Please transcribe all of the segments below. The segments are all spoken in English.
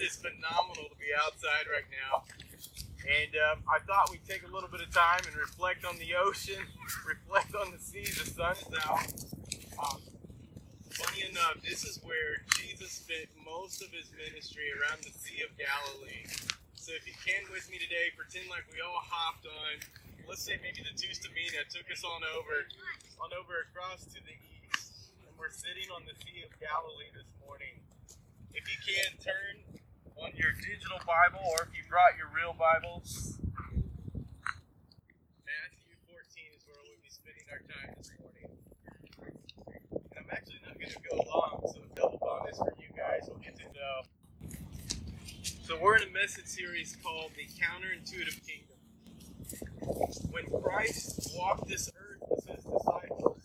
It is phenomenal to be outside right now. And um, I thought we'd take a little bit of time and reflect on the ocean, reflect on the sea. The sun is out. Um, funny enough, this is where Jesus spent most of his ministry around the Sea of Galilee. So if you can with me today, pretend like we all hopped on. Let's say maybe the Tustumena took us on over, on over across to the east, and we're sitting on the Sea of Galilee this morning. If you can turn Bible, or if you brought your real Bibles, Matthew 14 is where we'll be spending our time this morning. And I'm actually not going to go long, so double bonus for you guys. We'll get to know. So we're in a message series called The Counterintuitive Kingdom. When Christ walked this earth with his disciples,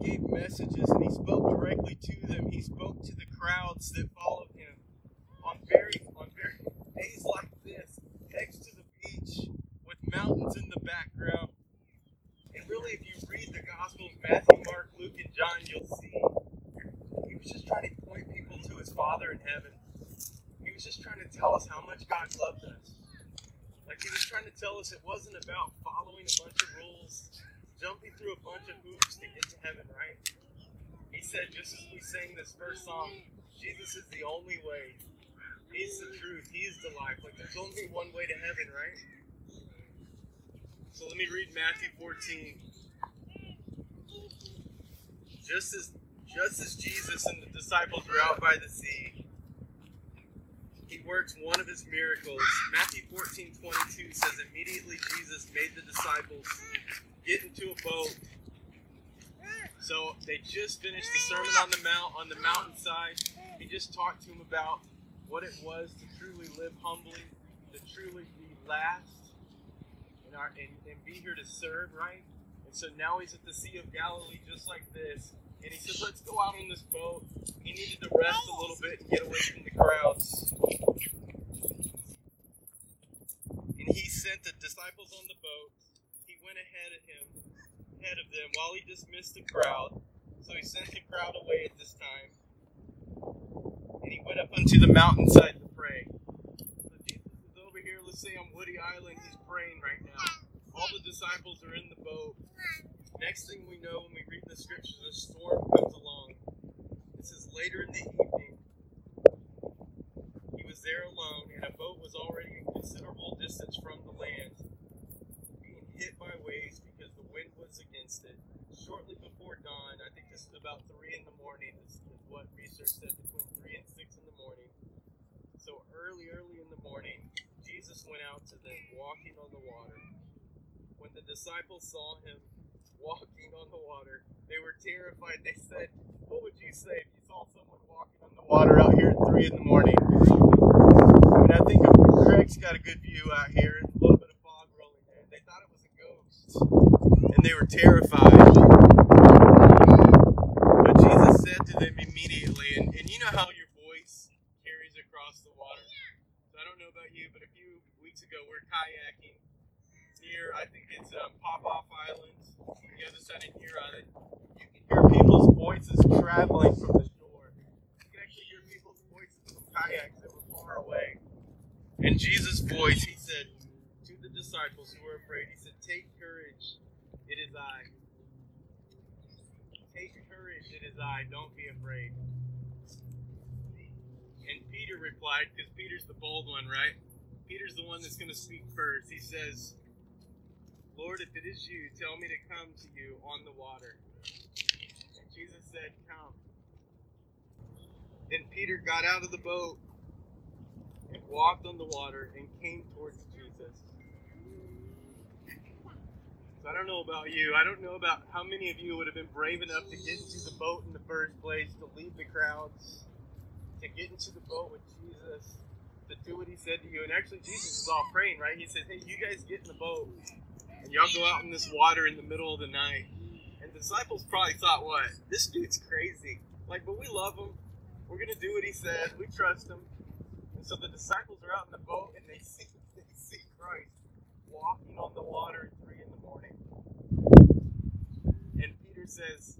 he gave messages and he spoke directly to them. He spoke to the crowds that followed very on very days like this, next to the beach, with mountains in the background. And really, if you read the Gospels, Matthew, Mark, Luke, and John, you'll see he was just trying to point people to his Father in heaven. He was just trying to tell us how much God loved us. Like he was trying to tell us it wasn't about following a bunch of rules, jumping through a bunch of hoops to get to heaven, right? He said, just as we sang this first song, Jesus is the only way. He's the truth. He's the life. Like there's only one way to heaven, right? So let me read Matthew 14. Just as just as Jesus and the disciples were out by the sea, he works one of his miracles. Matthew 14, 22 says, Immediately Jesus made the disciples get into a boat. So they just finished the Sermon on the Mount on the mountainside. He just talked to them about what it was to truly live humbly, to truly be last, and, our, and, and be here to serve, right? And so now he's at the Sea of Galilee just like this. And he said, Let's go out on this boat. He needed to rest a little bit and get away from the crowds. And he sent the disciples on the boat. He went ahead of him, ahead of them, while he dismissed the crowd. So he sent the crowd away at this time. And he went up unto the mountainside to pray. So Jesus is over here, let's say on Woody Island, he's praying right now. All the disciples are in the boat. Next thing we know, when we read the scriptures, a storm comes along. This is later in the evening. He was there alone, and a boat was already a considerable distance from the land, being hit by waves because the wind was against it. Shortly before dawn, I think this is about 3 in the morning, this is what research said, between 3 and 6 in the morning. So early, early in the morning, Jesus went out to them, walking on the water. When the disciples saw him walking on the water, they were terrified. They said, What would you say if you saw someone walking on the water out here at 3 in the morning? I mean, I think Craig's got a good view out here, a little bit of fog rolling in. They thought it was a ghost, and they were terrified. But Jesus said to them immediately, and, and you know how your voice carries across the water. So I don't know about you, but a few weeks ago we're kayaking near, I think it's um, Popoff Island, on the other side of Huron. And you can hear people's voices traveling from the shore. You can actually hear people's voices from kayaks that were far away. And Jesus' voice, he said to the disciples who were afraid, he said, Take courage, it is I. Take courage, it is I. Don't be afraid. And Peter replied, because Peter's the bold one, right? Peter's the one that's going to speak first. He says, Lord, if it is you, tell me to come to you on the water. Jesus said, Come. Then Peter got out of the boat and walked on the water and came towards Jesus. So I don't know about you. I don't know about how many of you would have been brave enough to get into the boat in the first place, to leave the crowds, to get into the boat with Jesus, to do what he said to you. And actually, Jesus is all praying, right? He says, Hey, you guys get in the boat, and y'all go out in this water in the middle of the night. And the disciples probably thought, What? This dude's crazy. Like, but we love him. We're going to do what he says. We trust him. And so the disciples are out in the boat, and they see, they see Christ walking on the water at 3 in the morning. And Peter says,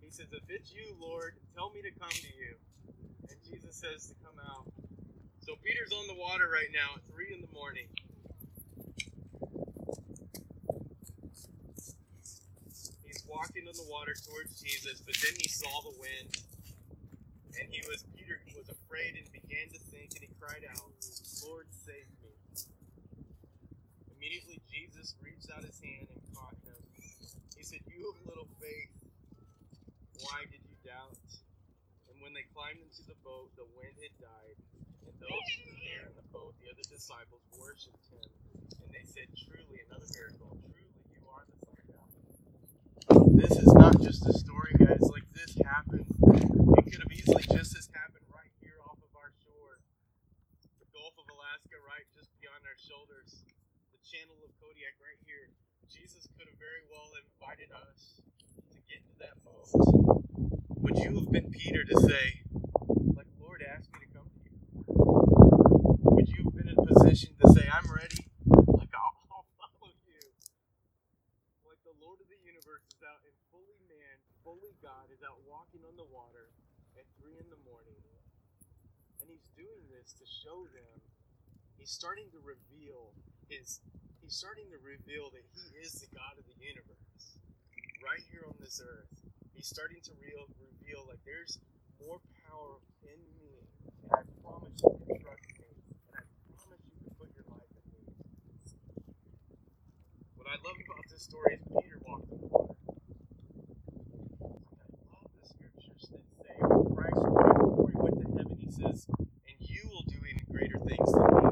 He says, If it's you, Lord, tell me to come to you. And Jesus says to come out. So Peter's on the water right now at three in the morning. He's walking on the water towards Jesus, but then he saw the wind, and he was Peter was afraid and began to sink, and he cried out, "Lord, save me!" Immediately Jesus reached out his hand and caught him. He said, "You have little faith, why did you doubt?" And when they climbed into the boat, the wind had died, and those who were there in the boat, the other disciples, worshipped him, and they said, "Truly, another miracle. Truly, you are the Son of God." This is not just a story, guys. Like this happened. It could have easily just as happened right here off of our shore, the Gulf of Alaska, right just beyond our shoulders, the Channel of Kodiak, right here. Jesus could have very well invited us to get into that boat. Would you have been Peter to say, like, Lord asked me to come to you? Would you have been in position to say, I'm ready? Like, I'll, I'll follow you. Like, the Lord of the universe is out and fully fully God is out walking on the water at 3 in the morning. And he's doing this to show them, he's starting to reveal his, he's starting to reveal that he is the God of the universe right here on this earth. He's starting to real, reveal like there's more power in me, and I promise you can trust me, and I promise you can put your life in me. What I love about this story is Peter walked on the water. I love the scriptures that say when Christ right before he went to heaven, he says, "And you will do even greater things than me."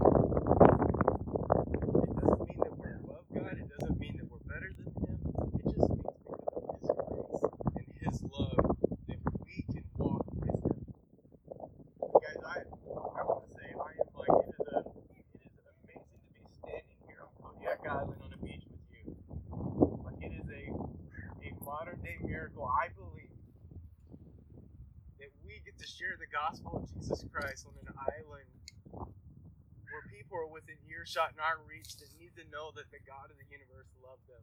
It doesn't mean that we're above God. It doesn't mean that we're better than Him. It just means because of His grace and His love that we can walk with Him. Guys, I I want to say I am like it is a it is amazing to be standing here on Kodiak Island on a beach with you. Like it is a a modern day miracle. I believe that we get to share the gospel of Jesus Christ on an island where people are within earshot and our reach that need to know that the God of the universe loved them.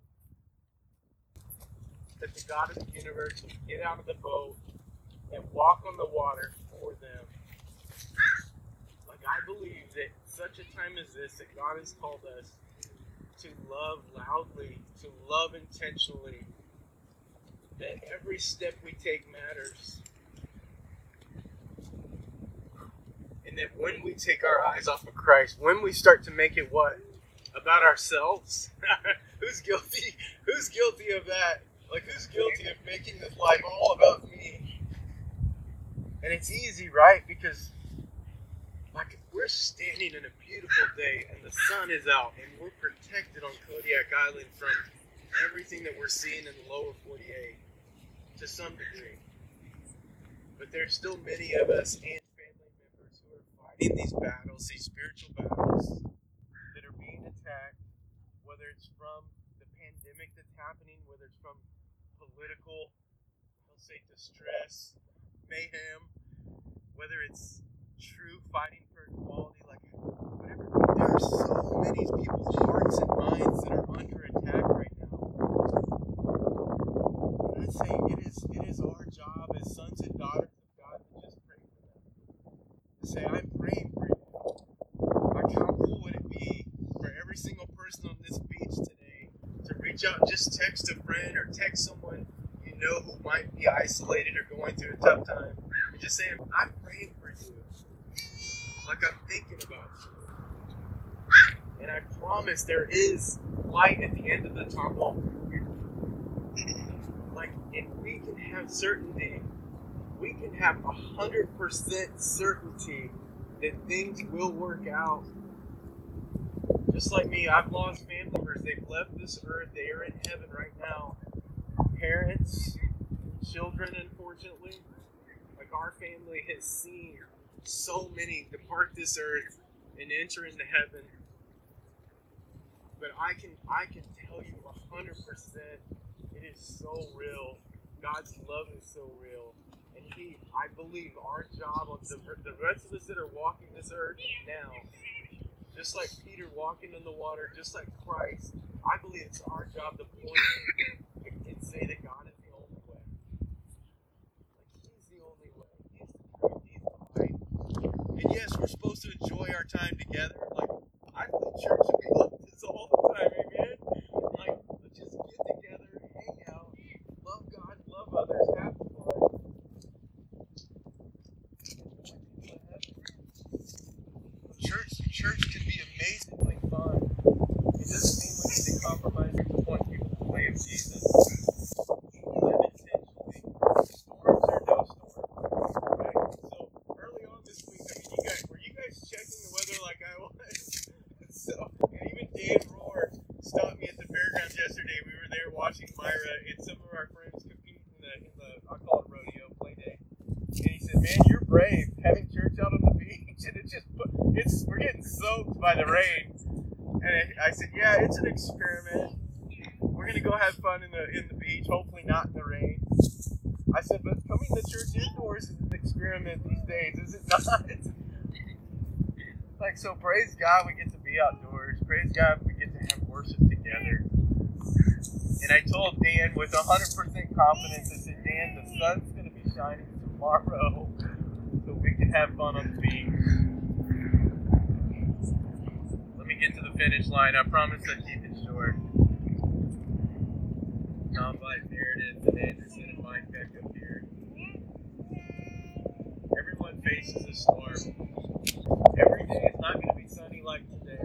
That the God of the universe would get out of the boat and walk on the water for them. Like I believe that such a time as this that God has called us to love loudly, to love intentionally, that every step we take matters. And that when we take our eyes off of Christ, when we start to make it what? About ourselves? who's guilty? Who's guilty of that? Like, who's guilty of making this life all about me? And it's easy, right? Because, like, we're standing in a beautiful day and the sun is out and we're protected on Kodiak Island from everything that we're seeing in the lower 48 to some degree. But there's still many of us and fighting these battles, these spiritual battles that are being attacked, whether it's from the pandemic that's happening, whether it's from political, I'll say distress, mayhem, whether it's true fighting for equality, like whatever. There are so many people's hearts and minds that are under attack right now. And I'd say it is it is our job as sons and daughters of God to just pray for them. To say, I'm praying for you. Like how cool would it be for every single person on this beach today to reach out, just text a friend or text someone you know who might be isolated or going through a tough time, and just saying, I'm praying for you. Like I'm thinking about you. And I promise there is light at the end of the tunnel. Like, if we can have certainty, have a hundred percent certainty that things will work out. Just like me, I've lost family members. They've left this earth. They are in heaven right now. Parents, children, unfortunately. Like our family has seen so many depart this earth and enter into heaven. But I can I can tell you a hundred percent it is so real. God's love is so real. And he I believe our job on the, the rest of us that are walking this earth now, just like Peter walking in the water, just like Christ, I believe it's our job to point and say that God is the only way. Like he's the only way. He's the truth. And yes, we're supposed to enjoy our time together. Like I think church should be like this all the time, amen. Like let's just get together, hang out, love God, love others, have fun. Church, church can be amazingly fun. It doesn't mean we need point people the way of Jesus. Live intentionally. Storms or no storms. Okay, so early on this week, I mean, you guys, were you guys checking the weather like I was? so, and even Dan Rohr stopped me at the fairgrounds yesterday. We were there watching Myra and some of our friends compete in the, in the I call it rodeo play day. And he said, "Man, you're brave having church out on the beach, and it just it's we're getting soaked by the rain." And I said, "Yeah, it's an experiment. We're gonna go have fun in the in the beach. Hopefully not in the rain." I said, "But coming to church indoors is an experiment these days, is it not?" like so, praise God we get to be outdoors. Praise God we get to have worship together. And I told Dan with 100% confidence, I said, Dan, the sun's going to be shining tomorrow so we can have fun on the beach. Let me get to the finish line. I promise I'll keep it by and Anderson and Mike back up here. Everyone faces a storm. Every day is not going to be sunny like today.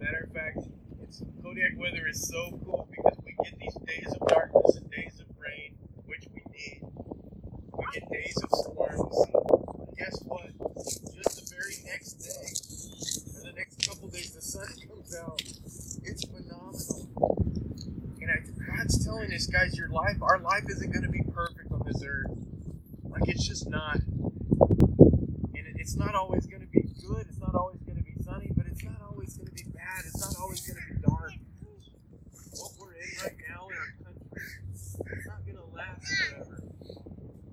Matter of fact, it's Kodiak weather is so cool because we get these days of darkness and days of rain, which we need. We get days of storms. But guess what? Just the very next day, or the next couple days, the sun comes out. It's phenomenal. And I, Guys, your life, our life isn't going to be perfect on this earth. Like it's just not. And it, it's not always going to be good. It's not always going to be sunny, but it's not always going to be bad. It's not always going to be dark. What we're in right now in our country, it's not going to last forever.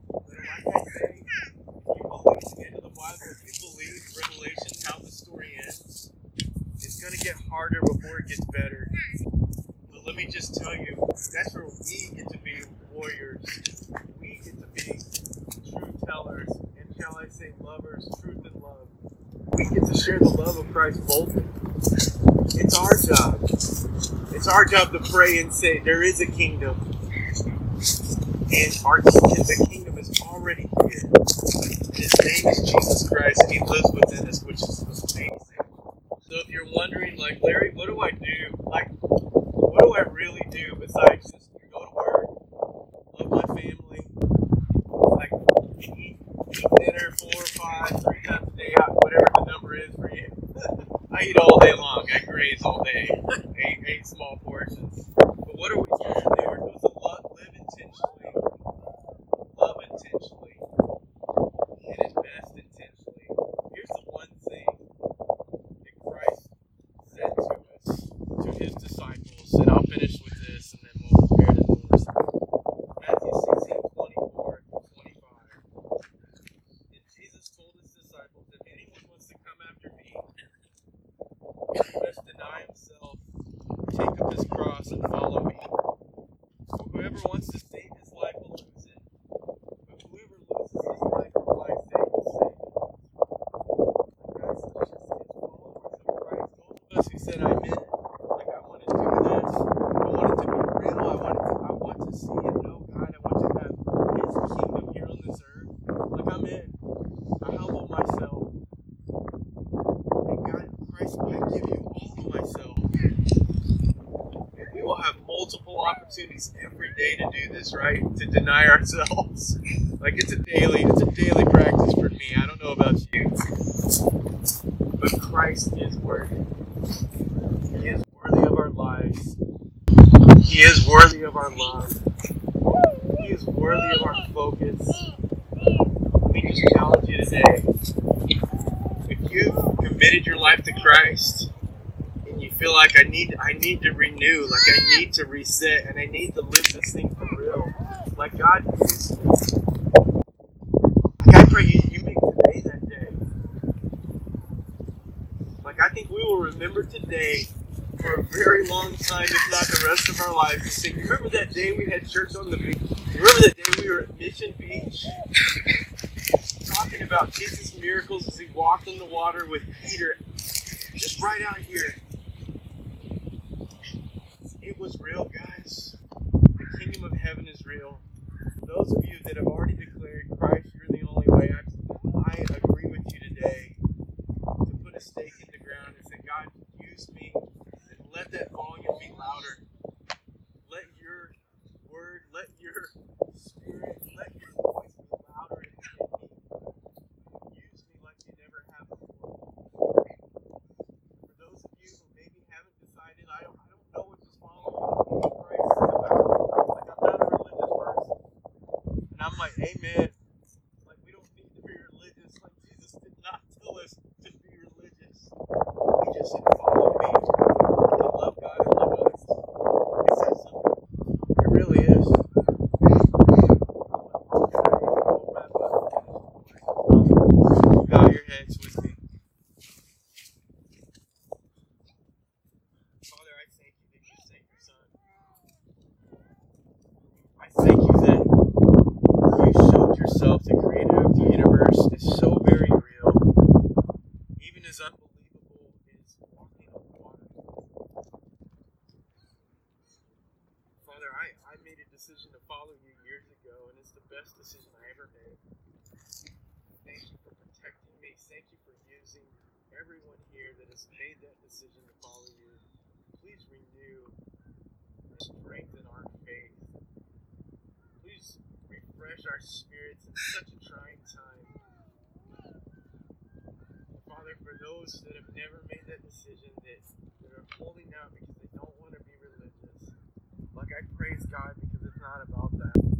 But like I say, if you believe the end of the Bible, if you believe Revelation, how the story ends, it's going to get harder before it gets better. But let me just tell you, that's where we get to be warriors. We get to be truth tellers, and shall I say, lovers, truth and love. We get to share the love of Christ boldly. It's our job. It's our job to pray and say, there is a kingdom. And our the kingdom is already here. His name is Jesus Christ, and He lives within us, which is amazing. So if you're wondering, like, Larry, what do I do? Like, what do I really do besides just go to work, love my family, like eat, eat dinner four or five, three times a day, whatever the number is for you? I eat all day long. I graze all day. eight, eight small portions. But what are we supposed to do? We're supposed to love, live intentionally, love intentionally, and invest intentionally. Here's the one thing that Christ said to us, to his disciples, and I'll finish with this and then we'll prepare to close. Matthew 16, 24 and 25. And Jesus told his disciples, if anyone wants to come after me, he must deny himself, take up his cross, and follow me. Whoever wants to save his life will lose it. But whoever loses his life for my sake will save it. Guys, let's just get followers of Christ. Those of us who said, I'm in it. Like, I want to do this. I want it to be real. I want, it to, I want to see and know God. I want to have His kingdom here on this earth. Like, I'm in. I humble myself. And God, Christ, I give you all of myself. And we will have multiple opportunities every right? To deny ourselves. Like it's a daily, it's a daily practice for me. I don't know about you. But Christ is worthy. He is worthy of our lives. He is worthy of our love. He is worthy of our focus. Let me just challenge you today. If you've committed your life to Christ and you feel like I need I need to renew, like I need to reset, and I need to live this thing. Like God, like I pray you, you make today that day. Like I think we will remember today for a very long time, if not the rest of our lives, remember that day we had church on the beach? Remember that day we were at Mission Beach? Talking about Jesus' miracles as he walked in the water with Peter, just right out here. It was real, guys. The kingdom of heaven is real. stake in the ground and say, God, use me and let that volume be louder. made a decision to follow you years ago, and it's the best decision I ever made. Thank you for protecting me. Thank you for using everyone here that has made that decision to follow you. Please renew and strengthen our faith. Please refresh our spirits in such a trying time. Father, for those that have never made that decision, that, that are holding out because they don't like I praise God because it's not about that.